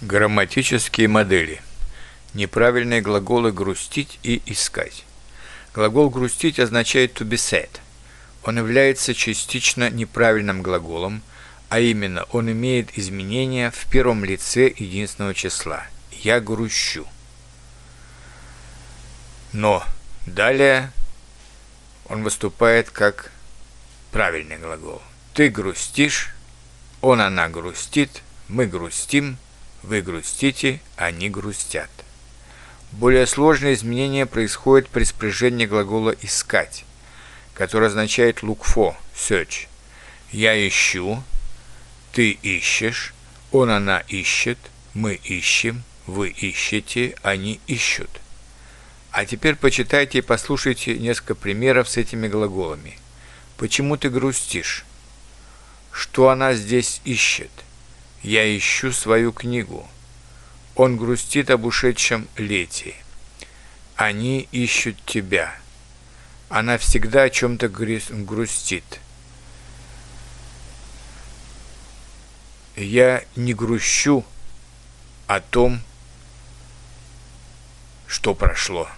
Грамматические модели. Неправильные глаголы «грустить» и «искать». Глагол «грустить» означает to be sad. Он является частично неправильным глаголом, а именно он имеет изменения в первом лице единственного числа. «Я грущу». Но далее он выступает как правильный глагол. Ты грустишь, он, она грустит, мы грустим – вы грустите, они грустят. Более сложные изменения происходят при спряжении глагола «искать», который означает look for, search. Я ищу, ты ищешь, он, она ищет, мы ищем, вы ищете, они ищут. А теперь почитайте и послушайте несколько примеров с этими глаголами. Почему ты грустишь? Что она здесь ищет? Я ищу свою книгу. Он грустит об ушедшем лете. Они ищут тебя. Она всегда о чем-то грустит. Я не грущу о том, что прошло.